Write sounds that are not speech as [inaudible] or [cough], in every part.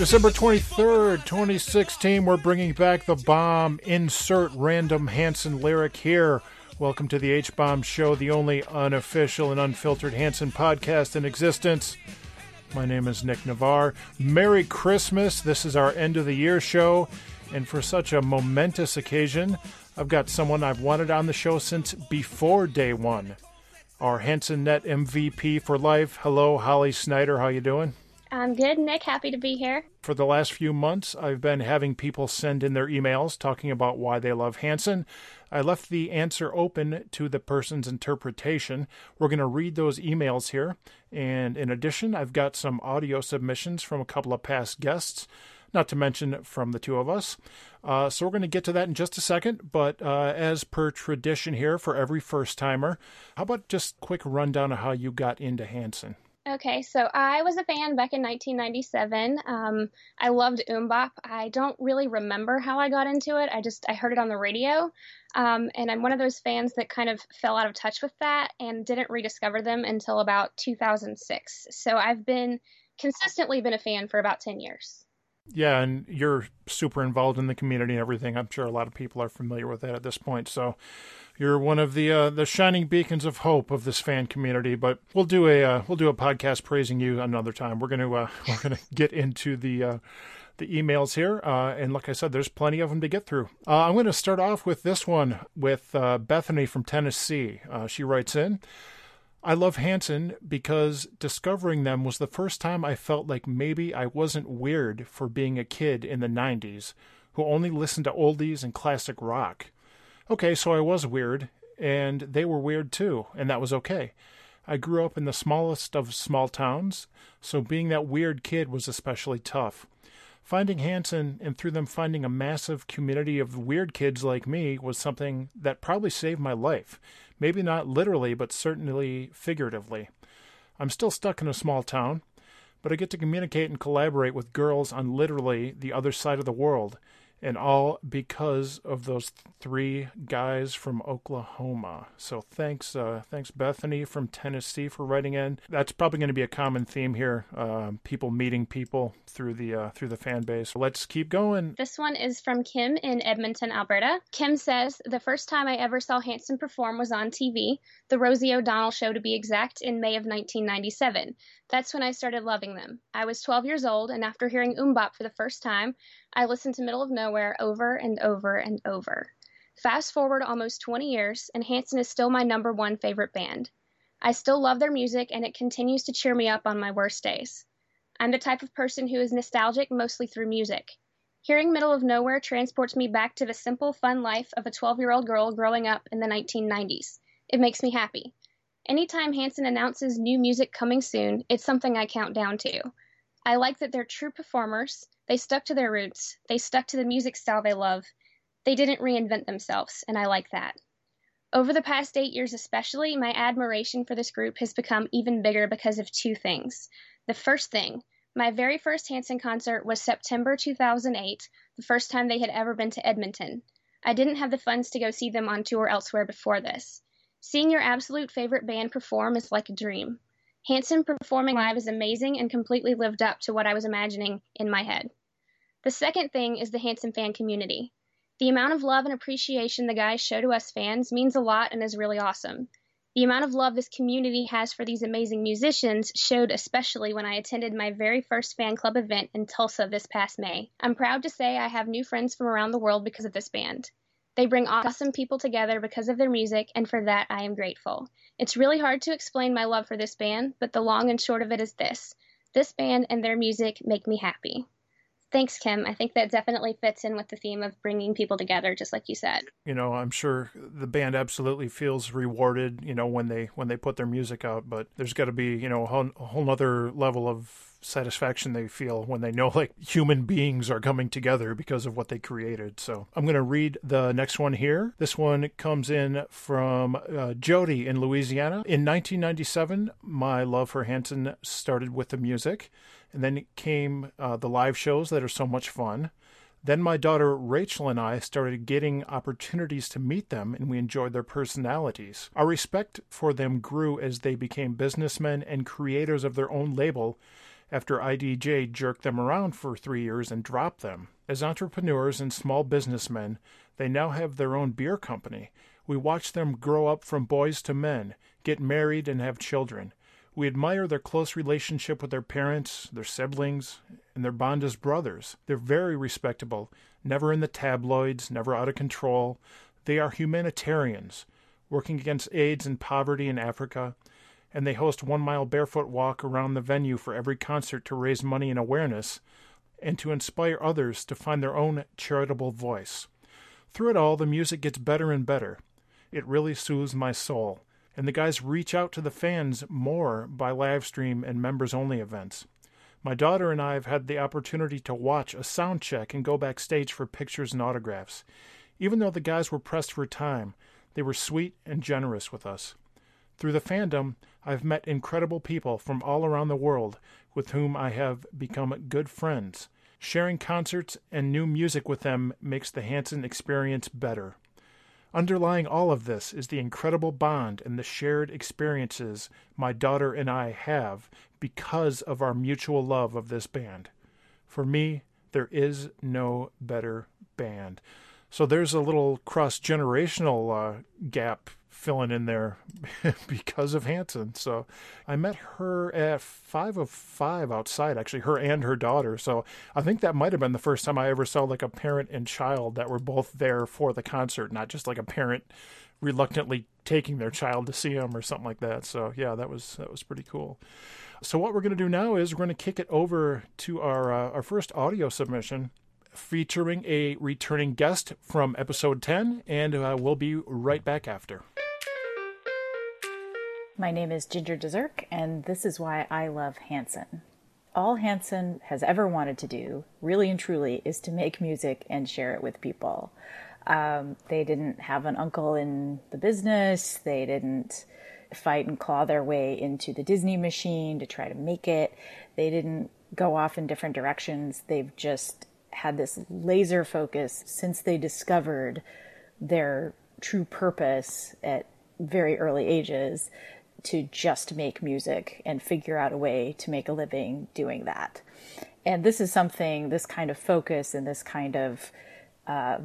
December 23rd, 2016, we're bringing back the bomb. Insert random Hanson lyric here. Welcome to the H Bomb Show, the only unofficial and unfiltered Hanson podcast in existence. My name is Nick Navarre. Merry Christmas. This is our end of the year show. And for such a momentous occasion, I've got someone I've wanted on the show since before day one. Our Hanson Net MVP for life. Hello, Holly Snider. How you doing? I'm good, Nick. Happy to be here. For the last few months, I've been having people send in their emails talking about why they love Hanson. I left the answer open to the person's interpretation. We're going to read those emails here. And in addition, I've got some audio submissions from a couple of past guests, not to mention from the two of us. Uh, so we're going to get to that in just a second. But uh, as per tradition here for every first timer, how about just quick rundown of how you got into Hanson? Okay, so I was a fan back in 1997. Um, I loved MMMBop. I don't really remember how I got into it. I just I heard it on the radio, um, and I'm one of those fans that kind of fell out of touch with that and didn't rediscover them until about 2006. So I've been consistently been a fan for about 10 years. Yeah, and you're super involved in the community and everything. I'm sure a lot of people are familiar with that at this point. So you're one of the uh, the shining beacons of hope of this fan community. But we'll do a uh, we'll do a podcast praising you another time. We're gonna uh, [laughs] we're gonna get into the uh, the emails here, uh, and like I said, there's plenty of them to get through. Uh, I'm going to start off with this one with Bethany from Tennessee. she writes in. I love Hanson because discovering them was the first time I felt like maybe I wasn't weird for being a kid in the 90s who only listened to oldies and classic rock. Okay, so I was weird, and they were weird too, and that was okay. I grew up in the smallest of small towns, so being that weird kid was especially tough. Finding Hanson and through them finding a massive community of weird kids like me was something that probably saved my life. Maybe not literally, but certainly figuratively. I'm still stuck in a small town, but I get to communicate and collaborate with girls on literally the other side of the world and all because of those three guys from Oklahoma. So thanks, uh, thanks Bethany from Tennessee for writing in. That's probably going to be a common theme here: uh, people meeting people through the uh, through the fan base. Let's keep going. This one is from Kim in Edmonton, Alberta. Kim says the first time I ever saw Hanson perform was on TV, the Rosie O'Donnell show to be exact, in May of 1997. That's when I started loving them. I was 12 years old, and after hearing MMMBop for the first time, I listened to Middle of Nowhere over and over and over. Fast forward almost 20 years, and Hanson is still my number one favorite band. I still love their music, and it continues to cheer me up on my worst days. I'm the type of person who is nostalgic mostly through music. Hearing Middle of Nowhere transports me back to the simple, fun life of a 12 year old girl growing up in the 1990s. It makes me happy. Anytime Hanson announces new music coming soon, it's something I count down to. I like that they're true performers. They stuck to their roots. They stuck to the music style they love. They didn't reinvent themselves, and I like that. Over the past eight years, especially, my admiration for this group has become even bigger because of two things. The first thing, my very first Hanson concert was September 2008, the first time they had ever been to Edmonton. I didn't have the funds to go see them on tour elsewhere before this. Seeing your absolute favorite band perform is like a dream. Hanson performing live is amazing and completely lived up to what I was imagining in my head. The second thing is the Hanson fan community. The amount of love and appreciation the guys show to us fans means a lot and is really awesome. The amount of love this community has for these amazing musicians showed especially when I attended my very first fan club event in Tulsa this past May. I'm proud to say I have new friends from around the world because of this band. They bring awesome people together because of their music, and for that I am grateful. It's really hard to explain my love for this band, but the long and short of it is this this band and their music make me happy. Thanks, Kim. I think that definitely fits in with the theme of bringing people together, just like you said. You know, I'm sure the band absolutely feels rewarded, you know, when they when they put their music out. But there's got to be, you know, a whole, a whole other level of satisfaction they feel when they know [laughs] like human beings are coming together because of what they created. So I'm going to read the next one here. This one comes in from uh, Jody in Louisiana. In 1997, my love for Hanson started with the music, and then came uh, the live shows that are so much fun. Then my daughter Rachel and I started getting opportunities to meet them, and we enjoyed their personalities. Our respect for them grew as they became businessmen and creators of their own label after IDJ jerked them around for three years and dropped them. As entrepreneurs and small businessmen, they now have their own beer company. We watch them grow up from boys to men, get married, and have children. We admire their close relationship with their parents, their siblings, and their bond as brothers. They're very respectable, never in the tabloids, never out of control. They are humanitarians, working against AIDS and poverty in Africa, and they host one mile barefoot walk around the venue for every concert to raise money and awareness and to inspire others to find their own charitable voice. Through it all, the music gets better and better. It really soothes my soul. And the guys reach out to the fans more by live stream and members only events. My daughter and I have had the opportunity to watch a sound check and go backstage for pictures and autographs. Even though the guys were pressed for time, they were sweet and generous with us. Through the fandom, I've met incredible people from all around the world with whom I have become good friends. Sharing concerts and new music with them makes the Hanson experience better. Underlying all of this is the incredible bond and the shared experiences my daughter and I have because of our mutual love of this band. For me, there is no better band. So there's a little cross generational uh, gap filling in there [laughs] because of Hanson. So I met her at five of five outside, actually, her and her daughter. So I think that might have been the first time I ever saw like a parent and child that were both there for the concert, not just like a parent reluctantly taking their child to see them or something like that. So yeah, that was that was pretty cool. So what we're going to do now is we're going to kick it over to our uh, our first audio submission featuring a returning guest from episode 10 and uh, we'll be right back after. My name is Ginger Dezirk, and this is why I love Hanson. All Hanson has ever wanted to do, really and truly, is to make music and share it with people. Um, they didn't have an uncle in the business. They didn't fight and claw their way into the Disney machine to try to make it. They didn't go off in different directions. They've just had this laser focus since they discovered their true purpose at very early ages to just make music and figure out a way to make a living doing that. And this is something, this kind of focus and this kind of uh,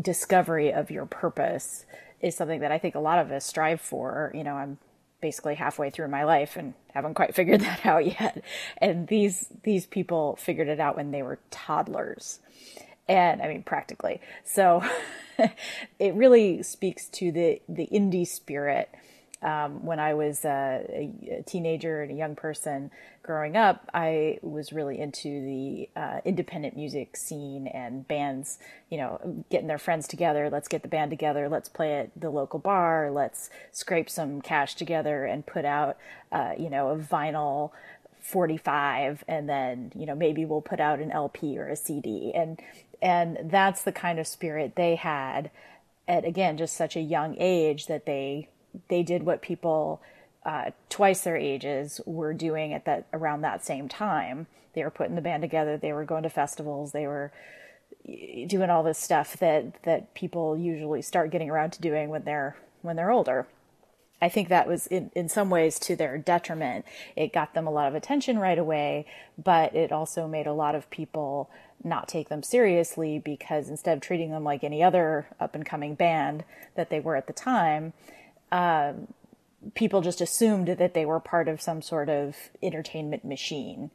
discovery of your purpose is something that I think a lot of us strive for. You know, I'm basically halfway through my life and haven't quite [laughs] figured that out yet. And these these people figured it out when they were toddlers. And I mean practically. So [laughs] it really speaks to the the indie spirit um, when I was a, a, teenager and a young person growing up, I was really into the uh, independent music scene and bands, you know, getting their friends together. Let's get the band together. Let's play at the local bar. Let's scrape some cash together and put out, uh, you know, a vinyl 45 and then, you know, maybe we'll put out an LP or a CD. And, and that's the kind of spirit they had at, again, just such a young age that they they did what people uh, twice their ages were doing at that around that same time. They were putting the band together. They were going to festivals. They were doing all this stuff that that people usually start getting around to doing when they're when they're older. I think that was in, in some ways to their detriment. It got them a lot of attention right away, but it also made a lot of people not take them seriously because instead of treating them like any other up and coming band that they were at the time, um, people just assumed that they were part of some sort of entertainment machine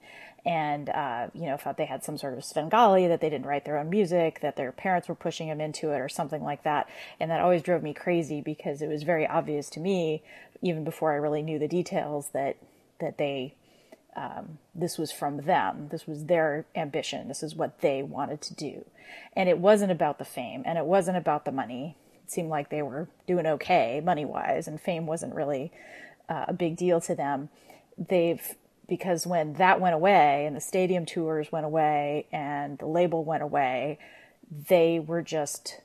and uh, you know thought they had some sort of Svengali that they didn't write their own music, that their parents were pushing them into it, or something like that. And that always drove me crazy because it was very obvious to me, even before I really knew the details, that that they um, this was from them. This was their ambition. This is what they wanted to do, and it wasn't about the fame, and it wasn't about the money seemed like they were doing okay money wise, and fame wasn't really uh, a big deal to them. They've because when that went away and the stadium tours went away and the label went away, they were just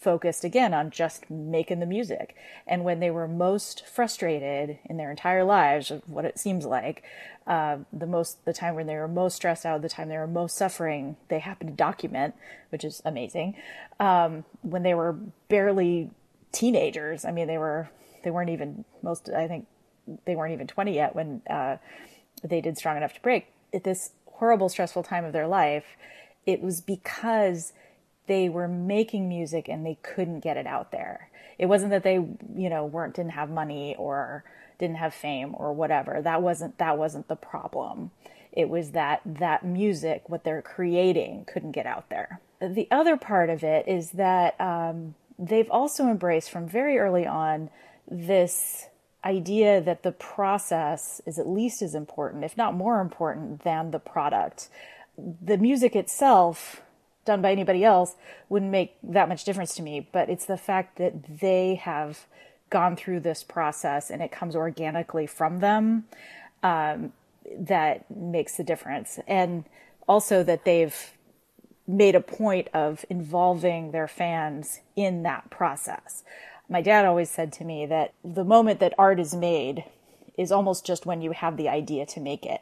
focused again on just making the music. And when they were most frustrated in their entire lives, of what it seems like, uh, the most the time when they were most stressed out, the time they were most suffering, they happened to document, which is amazing. Um, when they were barely teenagers, I mean, they were they weren't even most. I think they weren't even twenty yet when uh, they did Strong Enough to Break, at this horrible, stressful time of their life, it was because they were making music and they couldn't get it out there. It wasn't that they, you know, weren't didn't have money or didn't have fame or whatever. That wasn't that wasn't the problem. It was that that music, what they're creating, couldn't get out there. The other part of it is that um, they've also embraced from very early on this idea that the process is at least as important, if not more important, than the product. The music itself, done by anybody else, wouldn't make that much difference to me, but it's the fact that they have gone through this process and it comes organically from them um, that makes the difference. And also that they've made a point of involving their fans in that process my dad always said to me that the moment that art is made is almost just when you have the idea to make it.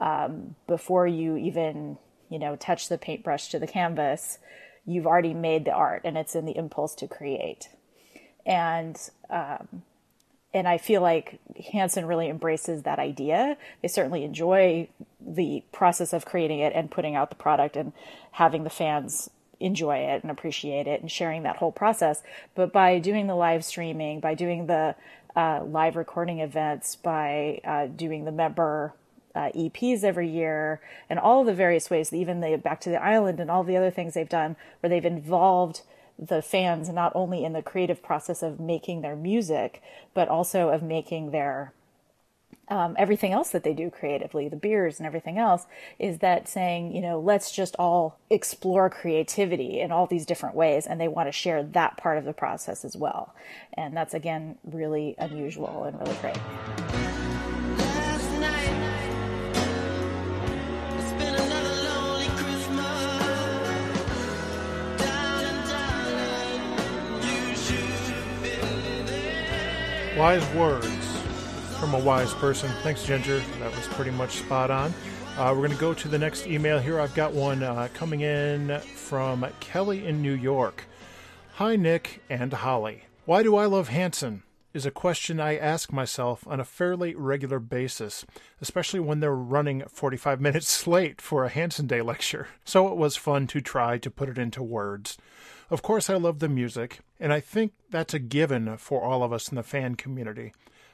Um, before you even, you know, touch the paintbrush to the canvas, you've already made the art and it's in the impulse to create. And, um, and I feel like Hanson really embraces that idea. They certainly enjoy the process of creating it and putting out the product and having the fans enjoy it and appreciate it and sharing that whole process. But by doing the live streaming, by doing the uh, live recording events, by uh, doing the member uh, EPs every year, and all the various ways, even the Back to the Island and all the other things they've done, where they've involved the fans not only in the creative process of making their music, but also of making their um, everything else that they do creatively, the beers and everything else, is that saying, you know, let's just all explore creativity in all these different ways. And they want to share that part of the process as well. And that's, again, really unusual and really great. Wise words from a wise person. Thanks, Ginger. That was pretty much spot on. Uh, we're going to go to the next email here. I've got one uh, coming in from Kelly in New York. Hi, Nick and Holly. Why do I love Hanson? Is a question I ask myself on a fairly regular basis, especially when they're running 45 minutes [laughs] late for a Hanson Day lecture. So it was fun to try to put it into words. Of course, I love the music, and I think that's a given for all of us in the fan community.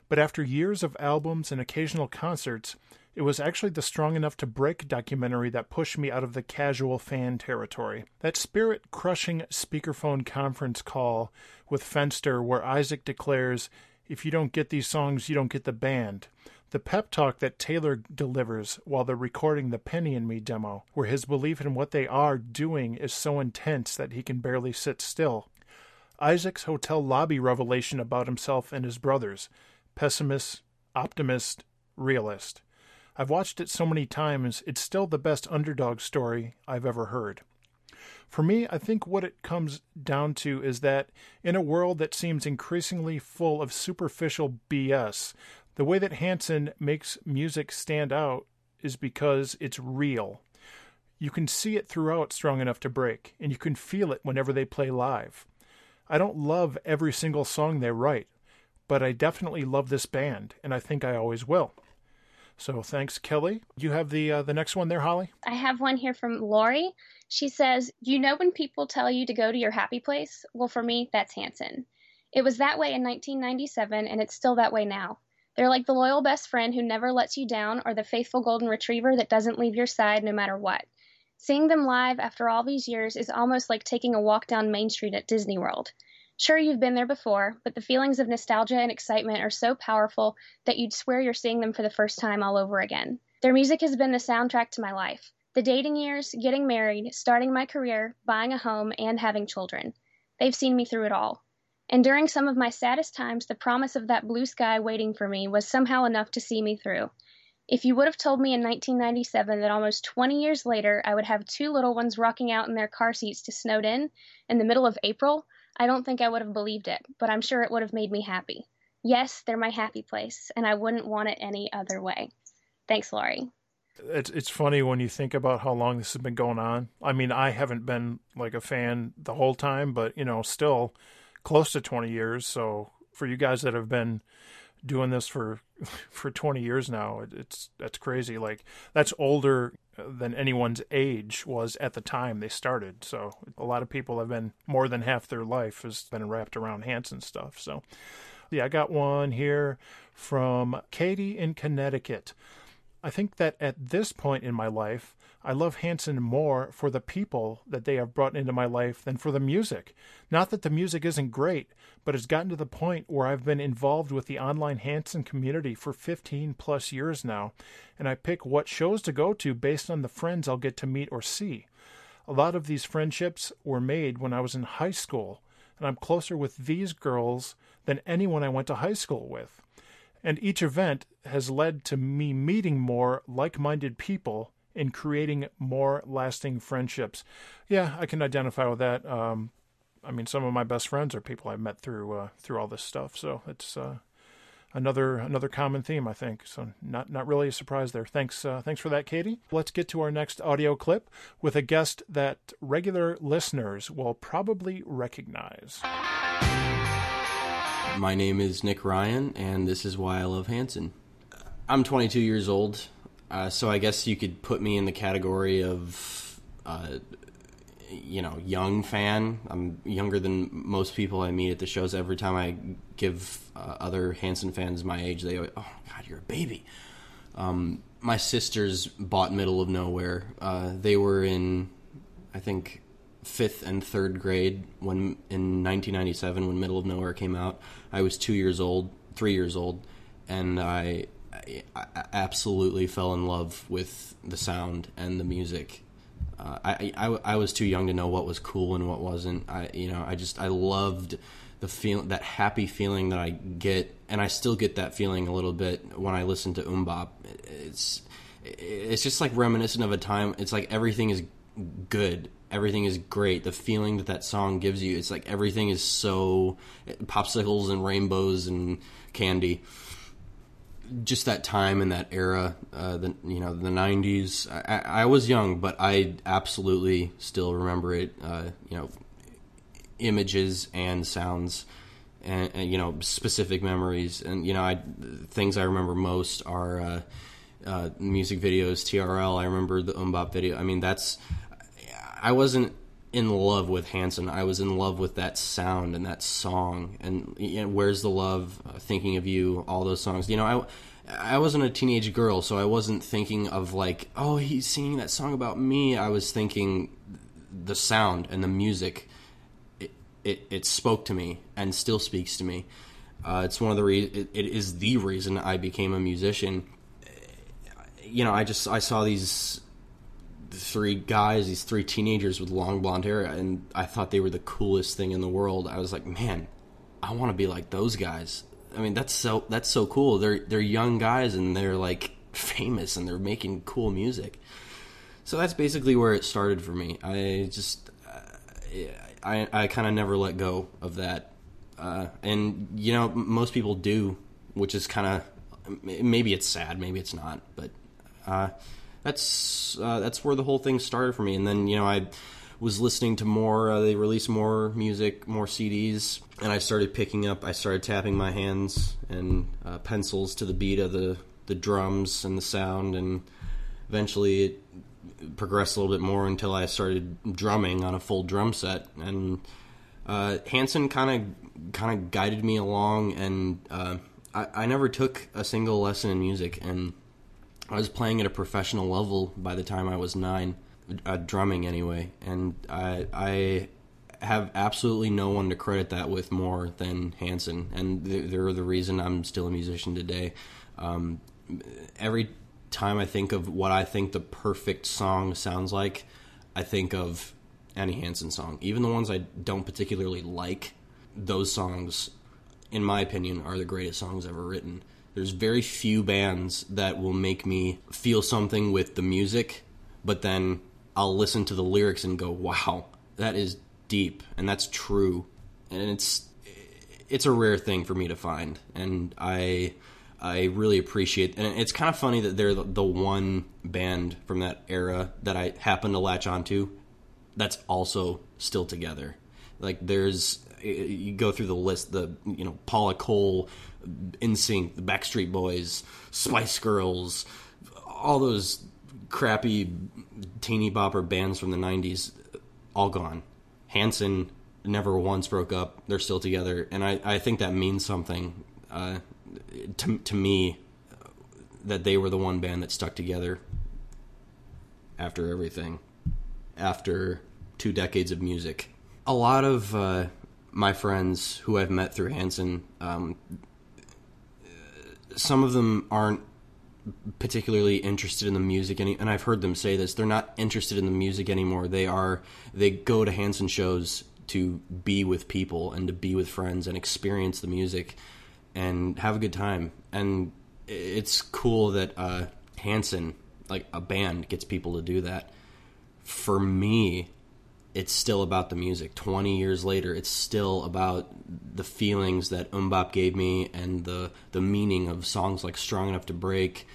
But after years of albums and occasional concerts, it was actually the Strong Enough to Break documentary that pushed me out of the casual fan territory. That spirit crushing speakerphone conference call with Fenster, where Isaac declares, If you don't get these songs, you don't get the band. The pep talk that Taylor delivers while they're recording the Penny and Me demo, where his belief in what they are doing is so intense that he can barely sit still. Isaac's hotel lobby revelation about himself and his brothers pessimist, optimist, realist. I've watched it so many times, it's still the best underdog story I've ever heard. For me, I think what it comes down to is that in a world that seems increasingly full of superficial BS, the way that Hanson makes music stand out is because it's real. You can see it throughout Strong Enough to Break, and you can feel it whenever they play live. I don't love every single song they write, but I definitely love this band, and I think I always will. So thanks, Kelly. You have the uh, the next one there, Holly. I have one here from Lori. She says, "You know when people tell you to go to your happy place? Well, for me, that's Hanson. It was that way in 1997, and it's still that way now. They're like the loyal best friend who never lets you down, or the faithful golden retriever that doesn't leave your side no matter what. Seeing them live after all these years is almost like taking a walk down Main Street at Disney World. Sure, you've been there before, but the feelings of nostalgia and excitement are so powerful that you'd swear you're seeing them for the first time all over again. Their music has been the soundtrack to my life. The dating years, getting married, starting my career, buying a home, and having children. They've seen me through it all. And during some of my saddest times, the promise of that blue sky waiting for me was somehow enough to see me through. If you would have told me in 1997 that almost 20 years later I would have two little ones rocking out in their car seats to Snowden In the middle of April, I don't think I would have believed it, but I'm sure it would have made me happy. Yes, they're my happy place, and I wouldn't want it any other way. Thanks, Lori. It's it's funny when you think about how long this has been going on. I mean, I haven't been like a fan the whole time, but you know, still close to 20 years. So for you guys that have been doing this for [laughs] for 20 years now. It's that's crazy. Like that's older than anyone's age was at the time they started. So a lot of people have been more than half their life has been wrapped around Hanson stuff. So yeah, I got one here from Katie in Connecticut. I think that at this point in my life, I love Hanson more for the people that they have brought into my life than for the music. Not that the music isn't great, but it's gotten to the point where I've been involved with the online Hanson community for 15 plus years now, and I pick what shows to go to based on the friends I'll get to meet or see. A lot of these friendships were made when I was in high school, and I'm closer with these girls than anyone I went to high school with. And each event has led to me meeting more like minded people in creating more lasting friendships. Yeah, I can identify with that. Um, I mean, some of my best friends are people I've met through uh, through all this stuff. So it's uh, another another common theme, I think. So not not really a surprise there. Thanks uh, thanks for that, Katie. Let's get to our next audio clip with a guest that regular listeners will probably recognize. My name is Nick Ryan, and this is why I love Hanson. I'm 22 years old. Uh, so I guess you could put me in the category of, uh, you know, young fan. I'm younger than most people I meet at the shows. Every time I give uh, other Hanson fans my age, they, oh God, you're a baby. Um, my sisters bought Middle of Nowhere. Uh, they were in, I think, fifth and third grade when in 1997 when Middle of Nowhere came out. I was two years old, three years old, and I I, absolutely fell in love with the sound and the music. Uh, I, I, I was too young to know what was cool and what wasn't. I you know I just I loved the feel that happy feeling that I get, and I still get that feeling a little bit when I listen to MMMBop. It's it's just like reminiscent of a time. It's like everything is good, everything is great. The feeling that that song gives you, it's like everything is so popsicles and rainbows and candy just that time and that era, uh, the you know the '90s. I, I, was young, but I absolutely still remember it. Uh, you know, images and sounds, and, and, you know specific memories. And you know, I things I remember most are uh, uh music videos. TRL. I remember the MMMBop video. I mean, that's I wasn't in love with Hanson. I was in love with that sound and that song. And you know, "Where's the Love," uh, "Thinking of You," all those songs. You know, I I wasn't a teenage girl, so I wasn't thinking of like, oh, he's singing that song about me. I was thinking the sound and the music. It it, it spoke to me and still speaks to me. Uh, it's one of the re- it, it is the reason I became a musician. You know, I just I saw these three guys, these three teenagers with long blonde hair, and I thought they were the coolest thing in the world. I was like, man, I want to be like those guys. I mean, that's so that's so cool. They're they're young guys and they're like famous and they're making cool music. So that's basically where it started for me. I just uh, I I kind of never let go of that. Uh, and you know, most people do, which is kind of maybe it's sad, maybe it's not, but uh, that's uh, that's where the whole thing started for me. And then you know I was listening to more. Uh, they released more music, more CDs, and I started picking up. I started tapping my hands and uh, pencils to the beat of the the drums and the sound, and eventually it progressed a little bit more until I started drumming on a full drum set. And uh, Hanson kind of kind of guided me along, and uh, I, I never took a single lesson in music, and I was playing at a professional level by the time I was nine, uh, drumming anyway, and I, I have absolutely no one to credit that with more than Hanson, and they're, the reason I'm still a musician today. Um, every time I think of what I think the perfect song sounds like, I think of any Hanson song. Even the ones I don't particularly like, those songs, in my opinion, are the greatest songs ever written. There's very few bands that will make me feel something with the music, but then I'll listen to the lyrics and go, "Wow, that is deep and that's true." And it's it's a rare thing for me to find, and I I really appreciate. And it's kind of funny that they're the, one band from that era that I happen to latch onto that's also still together. Like there's you go through the list, the you know Paula Cole, NSYNC, the Backstreet Boys, Spice Girls, all those crappy teeny bopper bands from the '90s, all gone. Hanson never once broke up. They're still together, and I, I think that means something uh, to to me that they were the one band that stuck together after everything, after two decades of music. A lot of uh, my friends who I've met through Hanson, um, some of them aren't particularly interested in the music any and I've heard them say this they're not interested in the music anymore. They are they go to Hanson shows to be with people and to be with friends and experience the music and have a good time. And it's cool that uh Hanson like a band gets people to do that. For me it's still about the music. 20 years later it's still about the feelings that MMMBop gave me and the the meaning of songs like strong enough to break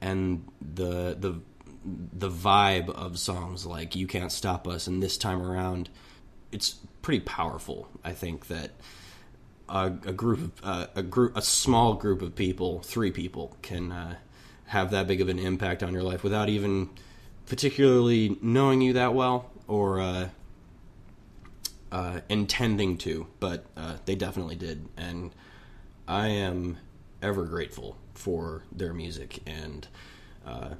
and the the the vibe of songs like you can't stop us and this time around. It's pretty powerful i think that a, a group uh, a group a small group of people three people can uh, have that big of an impact on your life without even particularly knowing you that well or uh, uh, intending to, but uh, they definitely did, and I am ever grateful for their music and uh,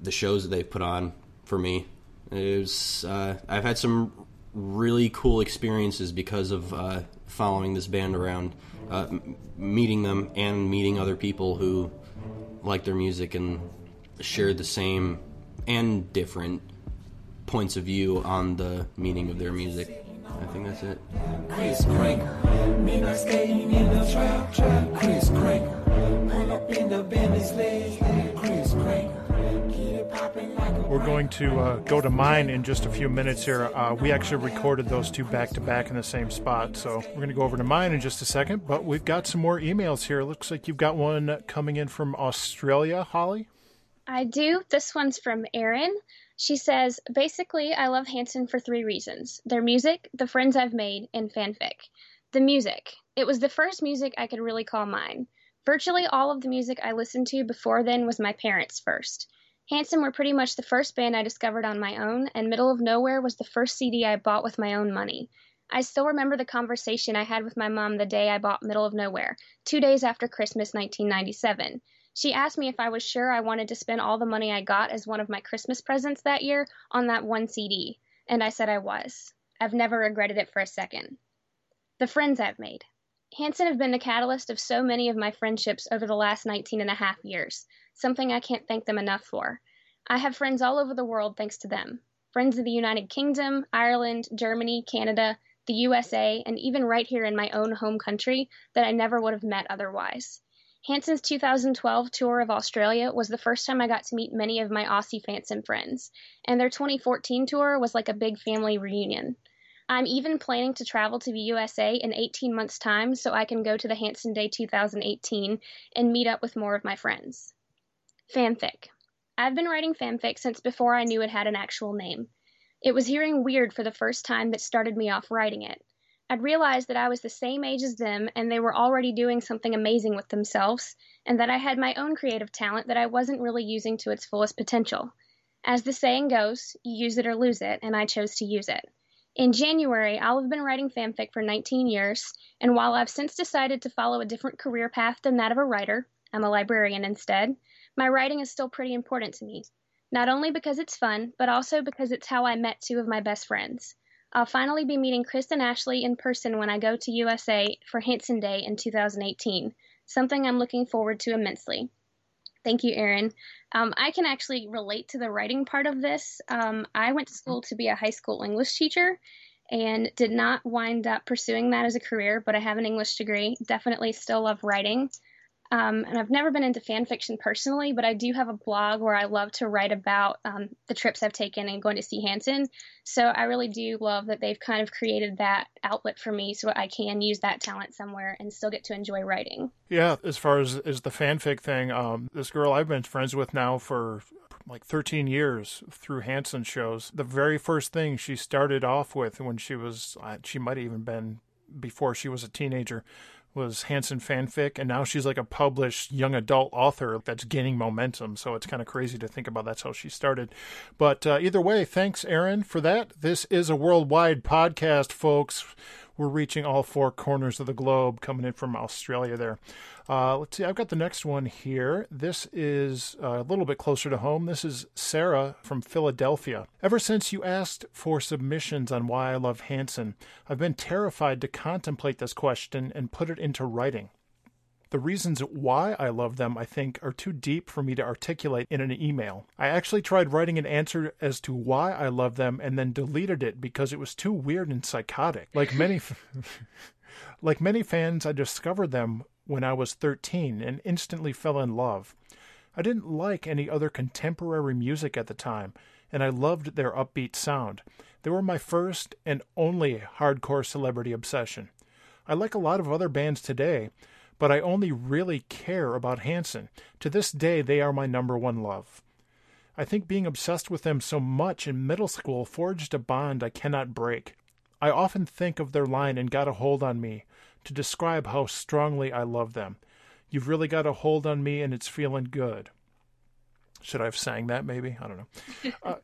the shows that they've put on for me. It was, uh, I've had some really cool experiences because of uh, following this band around, uh, m- meeting them and meeting other people who like their music and share the same and different points of view on the meaning of their music. I think that's it. Chris me not skating in the trap, trap. Chris pull up in the Chris We're going to uh, go to mine in just a few minutes here. Uh, we actually recorded those two back to back in the same spot, so we're going to go over to mine in just a second. But we've got some more emails here. Looks like you've got one coming in from Australia, Holly. I do. This one's from Erin. She says, basically, I love Hanson for three reasons their music, the friends I've made, and fanfic. The music. It was the first music I could really call mine. Virtually all of the music I listened to before then was my parents' first. Hanson were pretty much the first band I discovered on my own, and Middle of Nowhere was the first CD I bought with my own money. I still remember the conversation I had with my mom the day I bought Middle of Nowhere, two days after Christmas 1997. She asked me if I was sure I wanted to spend all the money I got as one of my Christmas presents that year on that one CD, and I said I was. I've never regretted it for a second. The friends I've made. Hanson have been the catalyst of so many of my friendships over the last 19 and a half years, something I can't thank them enough for. I have friends all over the world thanks to them. Friends in the United Kingdom, Ireland, Germany, Canada, the USA, and even right here in my own home country that I never would have met otherwise. Hanson's 2012 tour of Australia was the first time I got to meet many of my Aussie Fanson friends, and their 2014 tour was like a big family reunion. I'm even planning to travel to the USA in 18 months' time so I can go to the Hanson Day 2018 and meet up with more of my friends. Fanfic. I've been writing fanfic since before I knew it had an actual name. It was hearing Weird for the first time that started me off writing it. I'd realized that I was the same age as them and they were already doing something amazing with themselves, and that I had my own creative talent that I wasn't really using to its fullest potential. As the saying goes, you use it or lose it, and I chose to use it. In January, I'll have been writing fanfic for 19 years, and while I've since decided to follow a different career path than that of a writer, I'm a librarian instead, my writing is still pretty important to me. Not only because it's fun, but also because it's how I met two of my best friends. I'll finally be meeting and Ashley in person when I go to USA for Hanson Day in 2018, something I'm looking forward to immensely. Thank you, Erin. Um, I can actually relate to the writing part of this. Um, I went to school to be a high school English teacher and did not wind up pursuing that as a career, but I have an English degree. Definitely still love writing. Um, and I've never been into fan fiction personally, but I do have a blog where I love to write about um, the trips I've taken and going to see Hanson. So I really do love that they've kind of created that outlet for me so I can use that talent somewhere and still get to enjoy writing. Yeah, as far as, as the fanfic thing, um, this girl I've been friends with now for like 13 years through Hanson shows. The very first thing she started off with when she was, uh, she might even been before she was a teenager, was Hanson fanfic, and now she's like a published young adult author that's gaining momentum. So it's kind of crazy to think about that's how she started. But uh, either way, thanks, Erin, for that. This is a worldwide podcast, folks. We're reaching all four corners of the globe, coming in from Australia there. Uh, let's see, I've got the next one here. This is uh, a little bit closer to home. This is Sarah from Philadelphia. Ever since you asked for submissions on why I love Hanson, I've been terrified to contemplate this question and put it into writing. The reasons why I love them, I think, are too deep for me to articulate in an email. I actually tried writing an answer as to why I love them and then deleted it because it was too weird and psychotic. Like many [laughs] like many fans, I discovered them when I was 13 and instantly fell in love. I didn't like any other contemporary music at the time, and I loved their upbeat sound. They were my first and only hardcore celebrity obsession. I like a lot of other bands today, but I only really care about Hanson. To this day, they are my number one love. I think being obsessed with them so much in middle school forged a bond I cannot break. I often think of their line and got a hold on me to describe how strongly I love them. You've really got a hold on me and it's feeling good. Should I have sang that maybe? I don't know. [laughs] uh,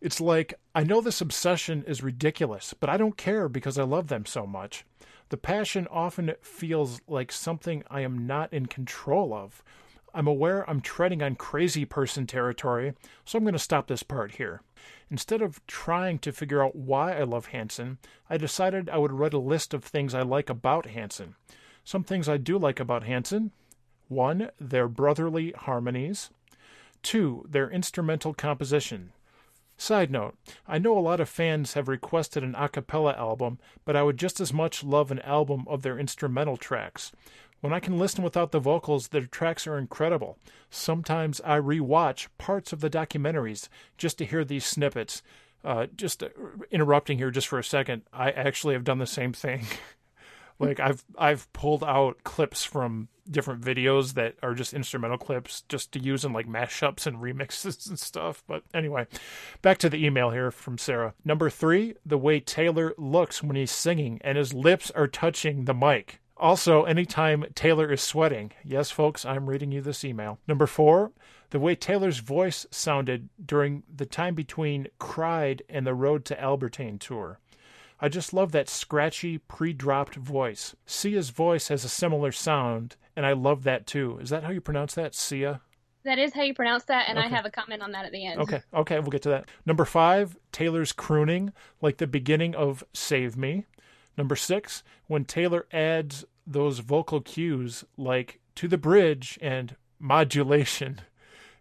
it's like, I know this obsession is ridiculous, but I don't care because I love them so much. The passion often feels like something I am not in control of. I'm aware I'm treading on crazy person territory, so I'm going to stop this part here. Instead of trying to figure out why I love Hanson, I decided I would write a list of things I like about Hanson. Some things I do like about Hanson 1. Their brotherly harmonies. 2. Their instrumental composition. Side note, I know a lot of fans have requested an a cappella album, but I would just as much love an album of their instrumental tracks. When I can listen without the vocals, their tracks are incredible. Sometimes I rewatch parts of the documentaries just to hear these snippets. Uh, just uh, interrupting here just for a second, I actually have done the same thing. [laughs] like I've I've pulled out clips from different videos that are just instrumental clips just to use in like mashups and remixes and stuff. But anyway, back to the email here from Sarah. Number three, the way Taylor looks when he's singing and his lips are touching the mic. Also, anytime Taylor is sweating. Yes, folks, I'm reading you this email. Number four, the way Taylor's voice sounded during the time between Cried and the Road to Albertine tour. I just love that scratchy, pre dropped voice. Sia's voice has a similar sound, and I love that too. Is that how you pronounce that, Sia? That is how you pronounce that, and okay. I have a comment on that at the end. Okay, okay, we'll get to that. Number five, Taylor's crooning, like the beginning of Save Me. Number six, when Taylor adds those vocal cues like to the bridge and modulation,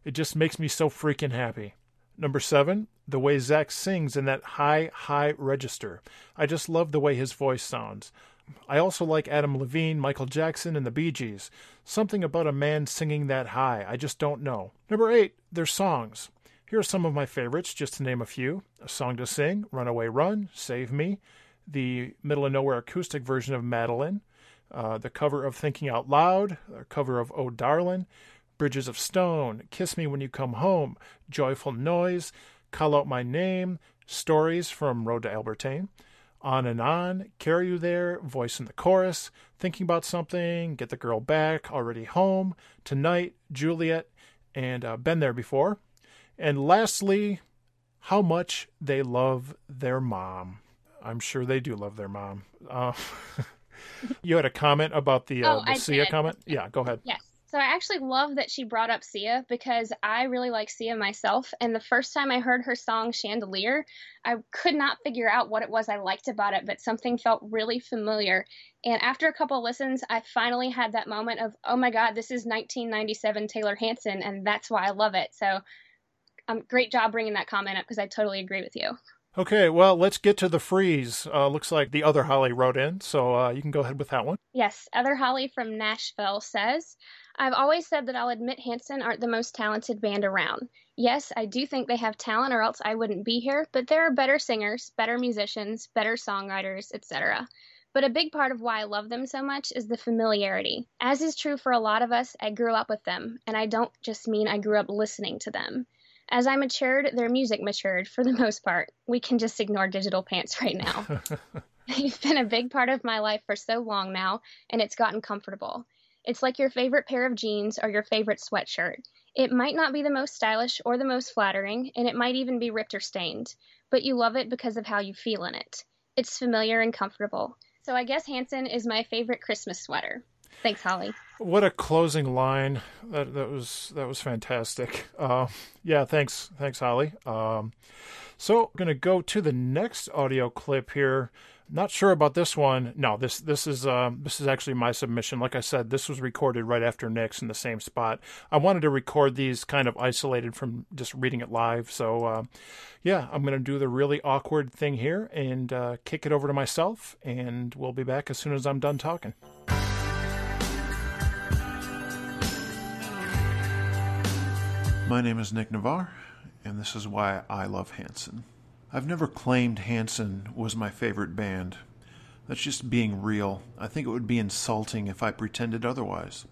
it just makes me so freaking happy. Number seven, the way Zach sings in that high, high register. I just love the way his voice sounds. I also like Adam Levine, Michael Jackson, and the Bee Gees. Something about a man singing that high, I just don't know. Number eight, their songs. Here are some of my favorites, just to name a few A Song to Sing, Runaway Run, Save Me, the Middle of Nowhere acoustic version of Madeline, uh, the cover of Thinking Out Loud, the cover of Oh Darlin', Bridges of Stone, Kiss Me When You Come Home, Joyful Noise, Call Out My Name, Stories from Road to Albertine, On and On, Carry You There, Voice in the Chorus, Thinking About Something, Get the Girl Back, Already Home, Tonight, Juliet, and uh, Been There Before. And lastly, how much they love their mom. I'm sure they do love their mom. Uh, [laughs] you had a comment about the, uh, oh, the Sia did. comment? Yeah, go ahead. Yes. So I actually love that she brought up Sia because I really like Sia myself. And the first time I heard her song Chandelier, I could not figure out what it was I liked about it, but something felt really familiar. And after a couple listens, I finally had that moment of, oh my God, this is 1997 Taylor Hanson, and that's why I love it. So um, great job bringing that comment up because I totally agree with you. Okay, well, let's get to the freeze. Uh, looks like the other Holly wrote in, so uh, you can go ahead with that one. Yes, other Holly from Nashville says, I've always said that I'll admit Hanson aren't the most talented band around. Yes, I do think they have talent or else I wouldn't be here, but there are better singers, better musicians, better songwriters, etc. But a big part of why I love them so much is the familiarity. As is true for a lot of us, I grew up with them, and I don't just mean I grew up listening to them. As I matured, their music matured for the [laughs] most part. We can just ignore digital pants right now. [laughs] They've been a big part of my life for so long now, and it's gotten comfortable. It's like your favorite pair of jeans or your favorite sweatshirt. It might not be the most stylish or the most flattering, and it might even be ripped or stained, but you love it because of how you feel in it. It's familiar and comfortable. So I guess Hanson is my favorite Christmas sweater. Thanks, Holly. What a closing line! That that was that was fantastic. Uh, yeah, thanks, thanks, Holly. Um, so, I'm gonna go to the next audio clip here. Not sure about this one. No, this this is uh, this is actually my submission. Like I said, this was recorded right after Nick's in the same spot. I wanted to record these kind of isolated from just reading it live. So uh, yeah, I'm gonna do the really awkward thing here and uh, kick it over to myself, and we'll be back as soon as I'm done talking. My name is Nick Navarre, and this is why I love Hanson. I've never claimed Hanson was my favorite band. That's just being real. I think it would be insulting if I pretended otherwise.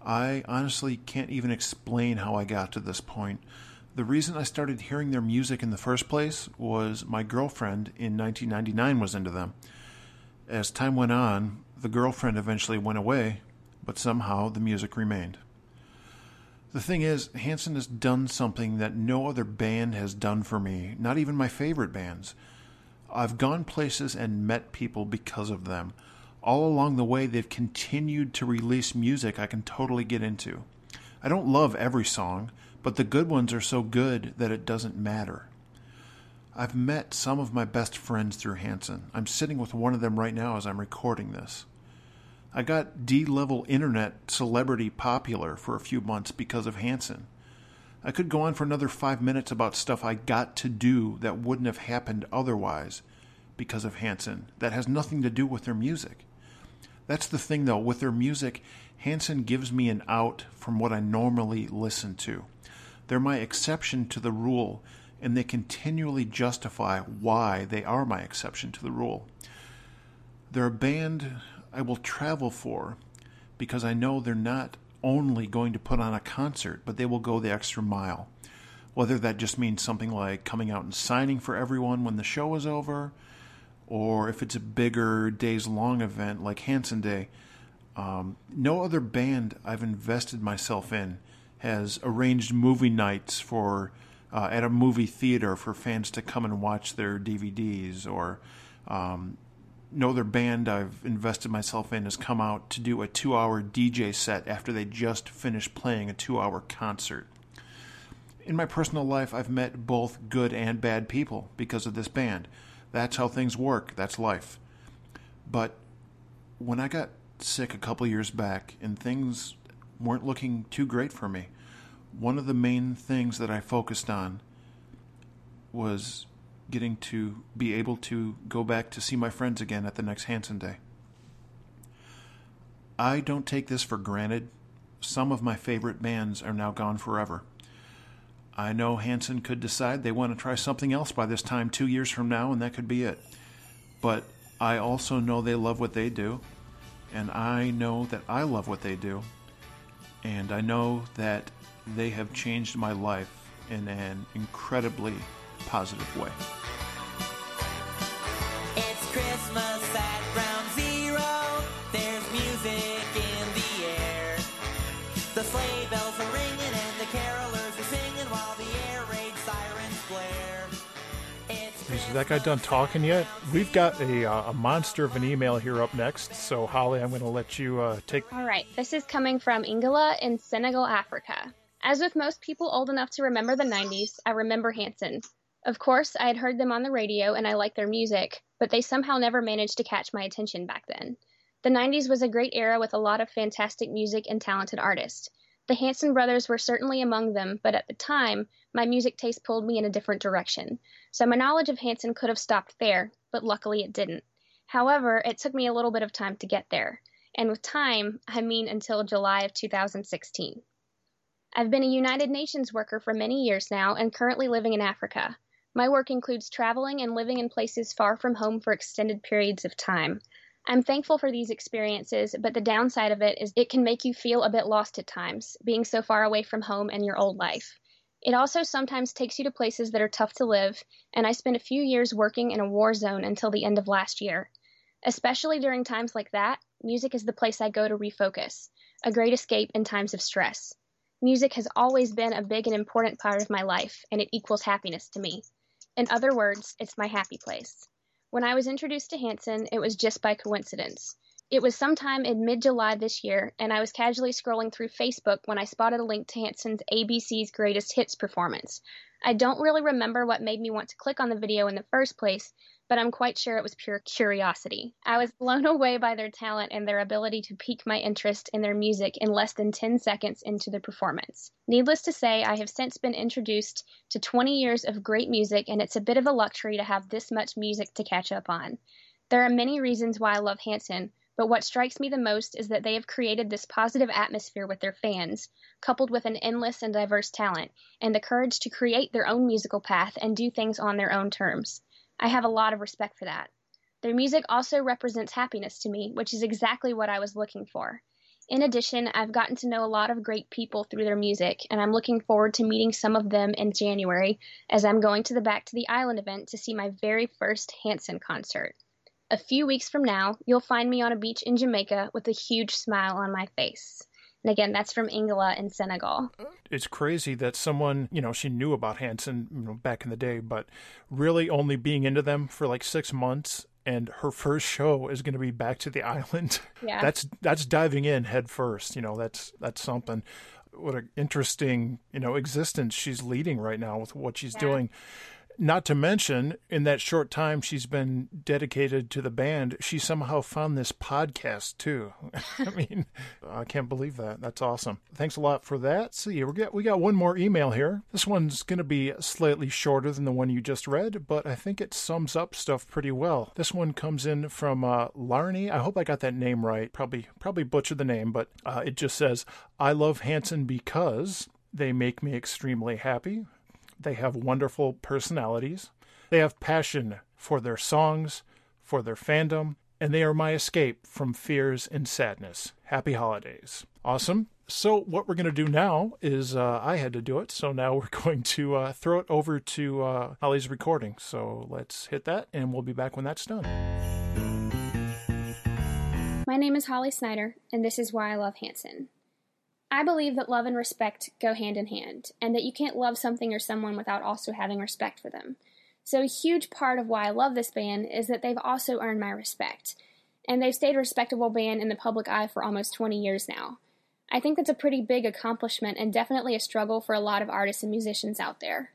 I honestly can't even explain how I got to this point. The reason I started hearing their music in the first place was my girlfriend in 1999 was into them. As time went on, the girlfriend eventually went away, but somehow the music remained. The thing is, Hanson has done something that no other band has done for me, not even my favorite bands. I've gone places and met people because of them. All along the way, they've continued to release music I can totally get into. I don't love every song, but the good ones are so good that it doesn't matter. I've met some of my best friends through Hanson. I'm sitting with one of them right now as I'm recording this. I got D level internet celebrity popular for a few months because of Hanson. I could go on for another five minutes about stuff I got to do that wouldn't have happened otherwise because of Hanson. That has nothing to do with their music. That's the thing though, with their music, Hanson gives me an out from what I normally listen to. They're my exception to the rule, and they continually justify why they are my exception to the rule. They're a band I will travel for because I know they're not only going to put on a concert, but they will go the extra mile. Whether that just means something like coming out and signing for everyone when the show is over, or if it's a bigger days long event like Hanson Day. Um, no other band I've invested myself in has arranged movie nights for uh, at a movie theater for fans to come and watch their DVDs, or um, no other band I've invested myself in has come out to do a two hour DJ set after they just finished playing a two hour concert. In my personal life, I've met both good and bad people because of this band. That's how things work, that's life. But when I got sick a couple years back and things weren't looking too great for me, one of the main things that I focused on was getting to be able to go back to see my friends again at the next Hanson Day. I don't take this for granted. Some of my favorite bands are now gone forever. I know Hanson could decide they want to try something else by this time, two years from now, and that could be it. But I also know they love what they do, and I know that I love what they do, and I know that they have changed my life in an incredibly positive way. It's Christmas at ground zero. There's music in the air. The sleigh bells are ringing and the carolers are singing while the air raid sirens blare. Is that guy done talking yet? We've got a, uh, a monster of an email here up next. So, Holly, I'm going to let you uh, take. All right. This is coming from Ingela in Senegal, Africa. As with most people old enough to remember the 90s, I remember Hanson. Of course, I had heard them on the radio and I liked their music, but they somehow never managed to catch my attention back then. The 90s was a great era with a lot of fantastic music and talented artists. The Hanson brothers were certainly among them, but at the time, my music taste pulled me in a different direction. So my knowledge of Hanson could have stopped there, but luckily it didn't. However, it took me a little bit of time to get there. And with time, I mean until July of 2016. I've been a United Nations worker for many years now and currently living in Africa. My work includes traveling and living in places far from home for extended periods of time. I'm thankful for these experiences, but the downside of it is it can make you feel a bit lost at times, being so far away from home and your old life. It also sometimes takes you to places that are tough to live, and I spent a few years working in a war zone until the end of last year. Especially during times like that, music is the place I go to refocus, a great escape in times of stress. Music has always been a big and important part of my life, and it equals happiness to me. In other words, it's my happy place. When I was introduced to Hanson, it was just by coincidence. It was sometime in mid July this year, and I was casually scrolling through Facebook when I spotted a link to Hanson's ABC's Greatest Hits performance. I don't really remember what made me want to click on the video in the first place, but I'm quite sure it was pure curiosity. I was blown away by their talent and their ability to pique my interest in their music in less than 10 seconds into the performance. Needless to say, I have since been introduced to 20 years of great music, and it's a bit of a luxury to have this much music to catch up on. There are many reasons why I love Hanson, but what strikes me the most is that they have created this positive atmosphere with their fans, coupled with an endless and diverse talent, and the courage to create their own musical path and do things on their own terms. I have a lot of respect for that. Their music also represents happiness to me, which is exactly what I was looking for. In addition, I've gotten to know a lot of great people through their music, and I'm looking forward to meeting some of them in January as I'm going to the Back to the Island event to see my very first Hanson concert. A few weeks from now, you'll find me on a beach in Jamaica with a huge smile on my face. And again, that's from Ingala in Senegal. It's crazy that someone, you know, she knew about Hanson you know, back in the day, but really only being into them for like six months and her first show is going to be back to the island. [laughs] Yeah. That's that's diving in head first, you know, that's that's something what an interesting, you know, existence she's leading right now with what she's Yeah. doing. Not to mention, in that short time she's been dedicated to the band, she somehow found this podcast too. [laughs] I mean, I can't believe that. That's awesome. Thanks a lot for that. See, we got we got one more email here. This one's going to be slightly shorter than the one you just read, but I think it sums up stuff pretty well. This one comes in from uh, Larney. I hope I got that name right. Probably probably butchered the name, but uh, it just says, "I love Hanson because they make me extremely happy." They have wonderful personalities. They have passion for their songs, for their fandom, and they are my escape from fears and sadness. Happy holidays. Awesome. So, what we're going to do now is uh, I had to do it, so now [laughs] we're going to uh, throw it over to uh, Holly's recording. So, let's hit that, and we'll be back when that's done. My name is Holly Snider, and this is why I love Hanson. I believe that love and respect go hand in hand, and that you can't love something or someone without also having respect for them. So, a huge part of why I love this band is that they've also earned my respect, and they've stayed a respectable band in the public eye for almost 20 years now. I think that's a pretty big accomplishment and definitely a struggle for a lot of artists and musicians out there.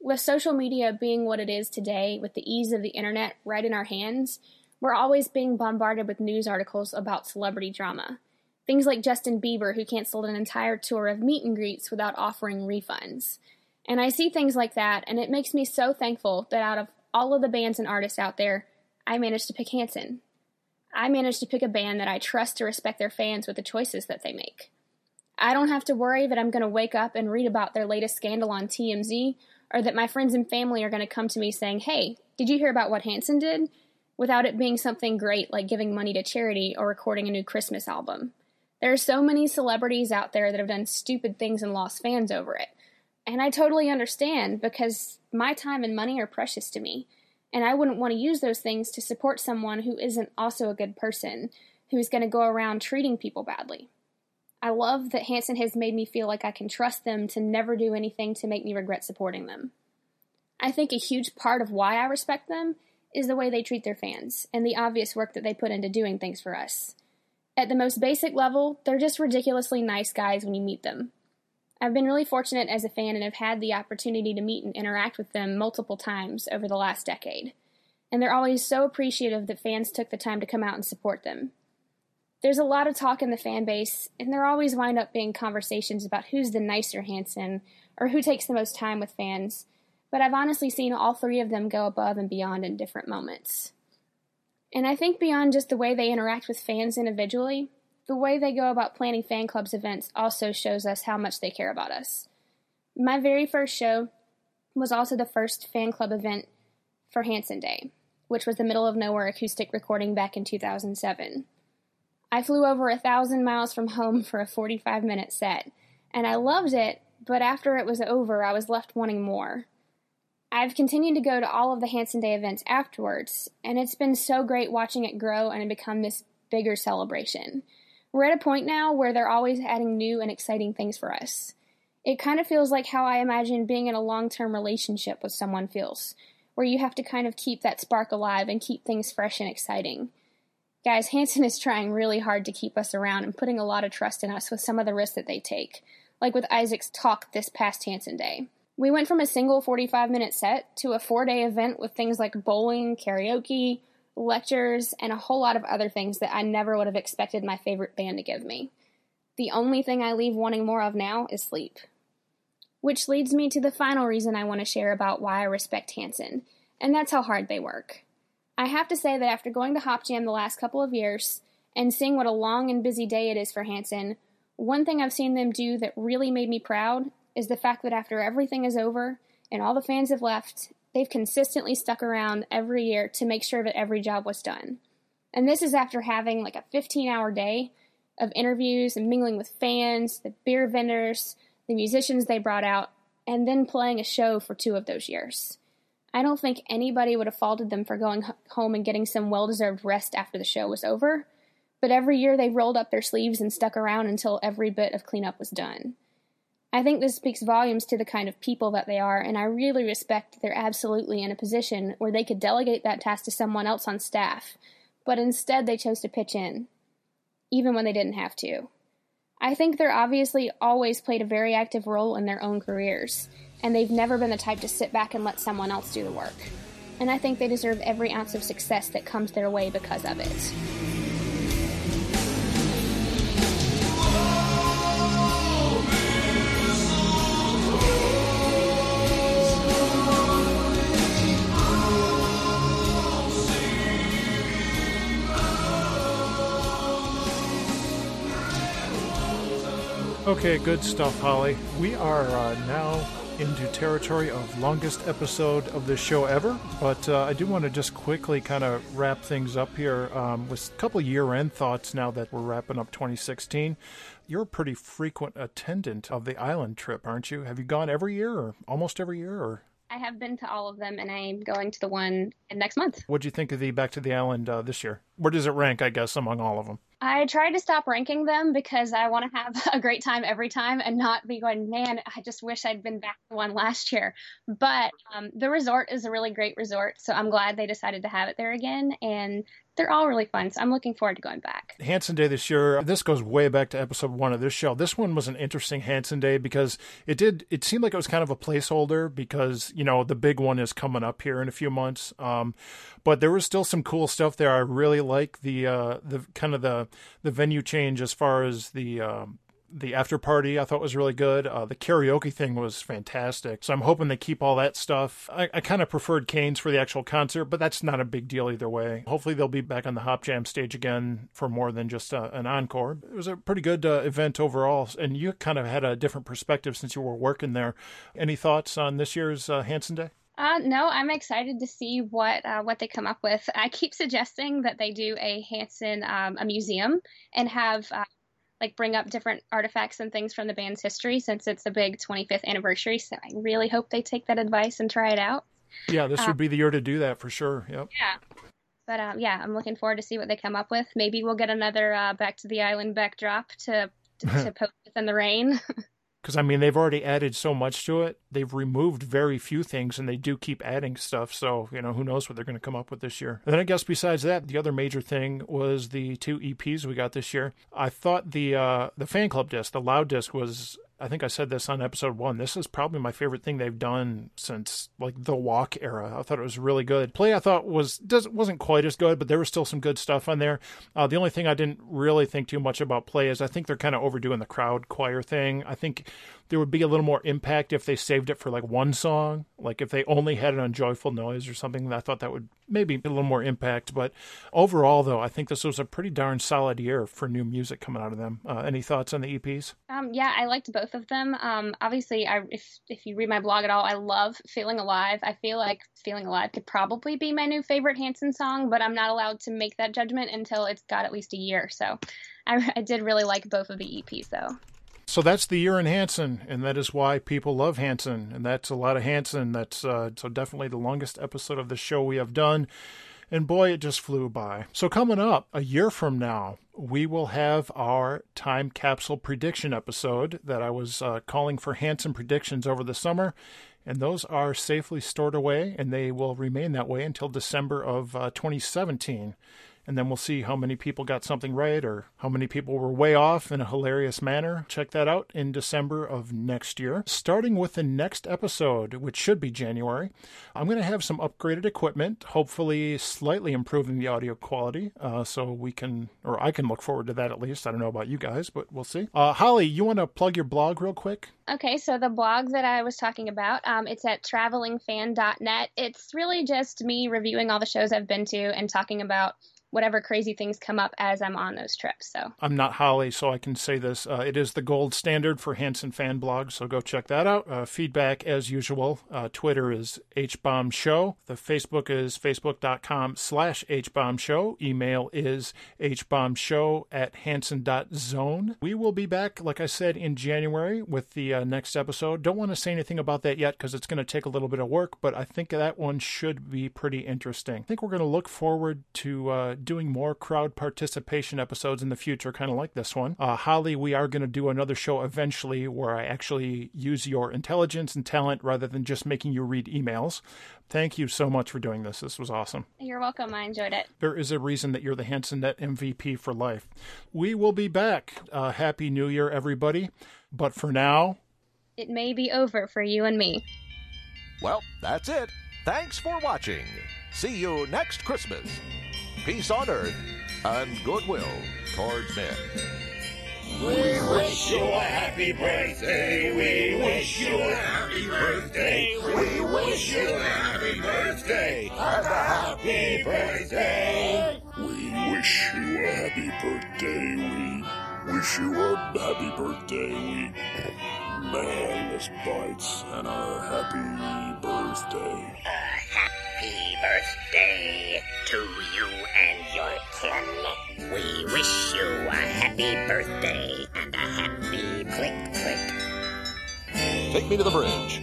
With social media being what it is today, with the ease of the internet right in our hands, we're always being bombarded with news articles about celebrity drama. Things like Justin Bieber, who canceled an entire tour of meet and greets without offering refunds. And I see things like that, and it makes me so thankful that out of all of the bands and artists out there, I managed to pick Hanson. I managed to pick a band that I trust to respect their fans with the choices that they make. I don't have to worry that I'm going to wake up and read about their latest scandal on TMZ, or that my friends and family are going to come to me saying, Hey, did you hear about what Hanson did? without it being something great like giving money to charity or recording a new Christmas album. There are so many celebrities out there that have done stupid things and lost fans over it. And I totally understand because my time and money are precious to me. And I wouldn't want to use those things to support someone who isn't also a good person, who's going to go around treating people badly. I love that Hanson has made me feel like I can trust them to never do anything to make me regret supporting them. I think a huge part of why I respect them is the way they treat their fans and the obvious work that they put into doing things for us. At the most basic level, they're just ridiculously nice guys when you meet them. I've been really fortunate as a fan and have had the opportunity to meet and interact with them multiple times over the last decade. And they're always so appreciative that fans took the time to come out and support them. There's a lot of talk in the fan base, and there always wind up being conversations about who's the nicer Hanson or who takes the most time with fans but I've honestly seen all three of them go above and beyond in different moments. And I think beyond just the way they interact with fans individually, the way they go about planning fan clubs events also shows us how much they care about us. My very first show was also the first fan club event for Hanson Day, which was the middle of nowhere acoustic recording back in 2007. I flew over a thousand miles from home for a 45 minute set, and I loved it but after it was over, I was left wanting more. I've continued to go to all of the Hanson Day events afterwards, and it's been so great watching it grow and become this bigger celebration. We're at a point now where they're always adding new and exciting things for us. It kind of feels like how I imagine being in a long term relationship with someone feels, where you have to kind of keep that spark alive and keep things fresh and exciting. Guys, Hanson is trying really hard to keep us around and putting a lot of trust in us with some of the risks that they take, like with Isaac's talk this past Hanson Day. We went from a single 45 minute set to a four day event with things like bowling, karaoke, lectures, and a whole lot of other things that I never would have expected my favorite band to give me. The only thing I leave wanting more of now is sleep. Which leads me to the final reason I want to share about why I respect Hanson, and that's how hard they work. I have to say that after going to Hop Jam the last couple of years and seeing what a long and busy day it is for Hanson, one thing I've seen them do that really made me proud is the fact that after everything is over and all the fans have left, they've consistently stuck around every year to make sure that every job was done. And this is after having like a 15 hour day of interviews and mingling with fans, the beer vendors, the musicians they brought out, and then playing a show for two of those years. I don't think anybody would have faulted them for going home and getting some well deserved rest after the show was over, but every year they rolled up their sleeves and stuck around until every bit of cleanup was done. I think this speaks volumes to the kind of people that they are, and I really respect they're absolutely in a position where they could delegate that task to someone else on staff, but instead they chose to pitch in, even when they didn't have to. I think they're obviously always played a very active role in their own careers, and they've never been the type to sit back and let someone else do the work. And I think they deserve every ounce of success that comes their way because of it. Okay, good stuff, Holly. We are uh, now into territory of longest episode of this show ever, but uh, I do want to just quickly kind of wrap things up here um, with a couple year end thoughts now that we're wrapping up 2016. You're a pretty frequent attendant of the island trip, aren't you? Have you gone every year or almost every year or? I have been to all of them, and I'm going to the one next month. What do you think of the Back to the Island uh, this year? Where does it rank, I guess, among all of them? I try to stop ranking them because I want to have [laughs] a great time every time and not be going, man, I just wish I'd been back to one last year. But um, the resort is a really great resort, so I'm glad they decided to have it there again. And they're all really fun. So I'm looking forward to going back. Hanson Day this year. This goes way back to episode one of this show. This one was an interesting Hanson Day because it did. It seemed like it was kind of a placeholder because you know the big one is coming up here in a few months. Um, but there was still some cool stuff there. I really like the uh, the kind of the the venue change as far as the um, the after party I thought was really good. Uh, the karaoke thing was fantastic. So I'm hoping they keep all that stuff. I, I kind of preferred Cain's for the actual concert, but that's not a big deal either way. Hopefully they'll be back on the Hop Jam stage again for more than just uh, an encore. It was a pretty good uh, event overall, and you kind of had a different perspective since you were working there. Any thoughts on this year's uh, Hanson Day? Uh, no, I'm excited to see what uh, what they come up with. I keep suggesting that they do a Hanson um, a museum and have uh, like bring up different artifacts and things from the band's history since it's a big 25th anniversary. So I really hope they take that advice and try it out. Yeah, this um, would be the year to do that for sure. Yep. Yeah. But um, yeah, I'm looking forward to see what they come up with. Maybe we'll get another uh, back to the island backdrop to to, to [laughs] post in the rain. [laughs] because I mean they've already added so much to it. They've removed very few things, and they do keep adding stuff. So you know who knows what they're going to come up with this year. And then I guess besides that, the other major thing was the two EPs we got this year. I thought the uh, the fan club disc, the loud disc, was I think I said this on episode one. This is probably my favorite thing they've done since like the Walk era. I thought it was really good. Play I thought was does wasn't quite as good, but there was still some good stuff on there. Uh, the only thing I didn't really think too much about Play is I think they're kind of overdoing the crowd choir thing. I think there would be a little more impact if they saved it for like one song, like if they only had it on Joyful Noise or something. I thought that would maybe be a little more impact. But overall, though, I think this was a pretty darn solid year for new music coming out of them. Uh, any thoughts on the EPs? Um, yeah, I liked both of them. Um, obviously, I, if if you read my blog at all, I love Feeling Alive. I feel like Feeling Alive could probably be my new favorite Hanson song, but I'm not allowed to make that judgment until it's got at least a year. So I, I did really like both of the EPs, though. So that's the year in Hanson, and that is why people love Hanson, and that's a lot of Hanson. That's uh, so definitely the longest episode of the show we have done. And boy, it just flew by. So, coming up a year from now, we will have our time capsule prediction episode that I was uh, calling for Hanson predictions over the summer. And those are safely stored away, and they will remain that way until December of uh, 2017 and then we'll see how many people got something right or how many people were way off in a hilarious manner. Check that out in December of next year. Starting with the next episode, which should be January, I'm going to have some upgraded equipment, hopefully slightly improving the audio quality, uh, so we can, or I can look forward to that at least. I don't know about you guys, but we'll see. Uh, Holly, you want to plug your blog real quick? Okay, so the blog that I was talking about, um, it's at travelingfan.net. It's really just me reviewing all the shows I've been to and talking about whatever crazy things come up as I'm on those trips. So I'm not Holly, so I can say this. Uh, it is the gold standard for Hanson fan blogs, so go check that out. Uh, feedback as usual. Uh, Twitter is hbomb show. The Facebook is facebook.com slash hbomb show. Email is hbombshow at hanson.zone. We will be back, like I said, in January with the uh, next episode. Don't want to say anything about that yet because it's going to take a little bit of work, but I think that one should be pretty interesting. I think we're going to look forward to doing more crowd participation episodes in the future, kind of like this one. Uh, Holly, we are going to do another show eventually where I actually use your intelligence and talent rather than just making you read emails. Thank you so much for doing this. This was awesome. You're welcome. I enjoyed it. There is a reason that you're the HansonNet MVP for life. We will be back. Uh, Happy New Year, everybody. But for now, it may be over for you and me. Well, that's it. Thanks for watching. See you next Christmas peace on earth, and goodwill towards men. We wish you a happy birthday. We wish you a happy birthday. We wish you a happy birthday and a happy birthday. We wish you a happy birthday. We wish you a happy birthday. We man, this bites and a happy birthday. A happy birthday to you and your kin. We wish you a happy birthday and a happy click click. Take me to the bridge.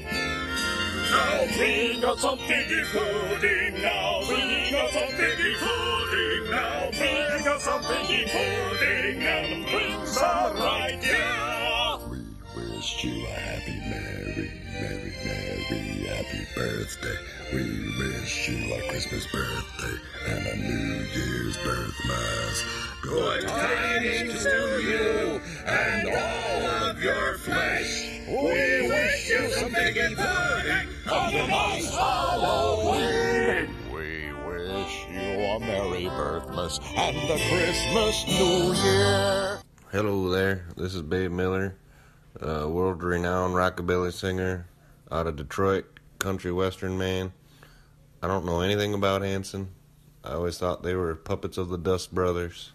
Now bring us some piggy pudding. Now bring us some piggy pudding. Now bring us some piggy pudding and bring some right here. We wish you a happy, merry, merry, merry, happy birthday. We wish you a Christmas birthday and a New Year's birthmas. Good tidings to you and all of your flesh. We wish you some piggy pudding and a nice Halloween. We wish you a Merry Birthmas and a Christmas New Year. Hello there, this is Babe Miller, uh, a world renowned rockabilly singer out of Detroit, country western man. I don't know anything about Anson. I always thought they were puppets of the Dust Brothers.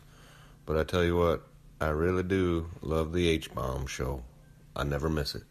But I tell you what, I really do love the H Bomb show. I never miss it.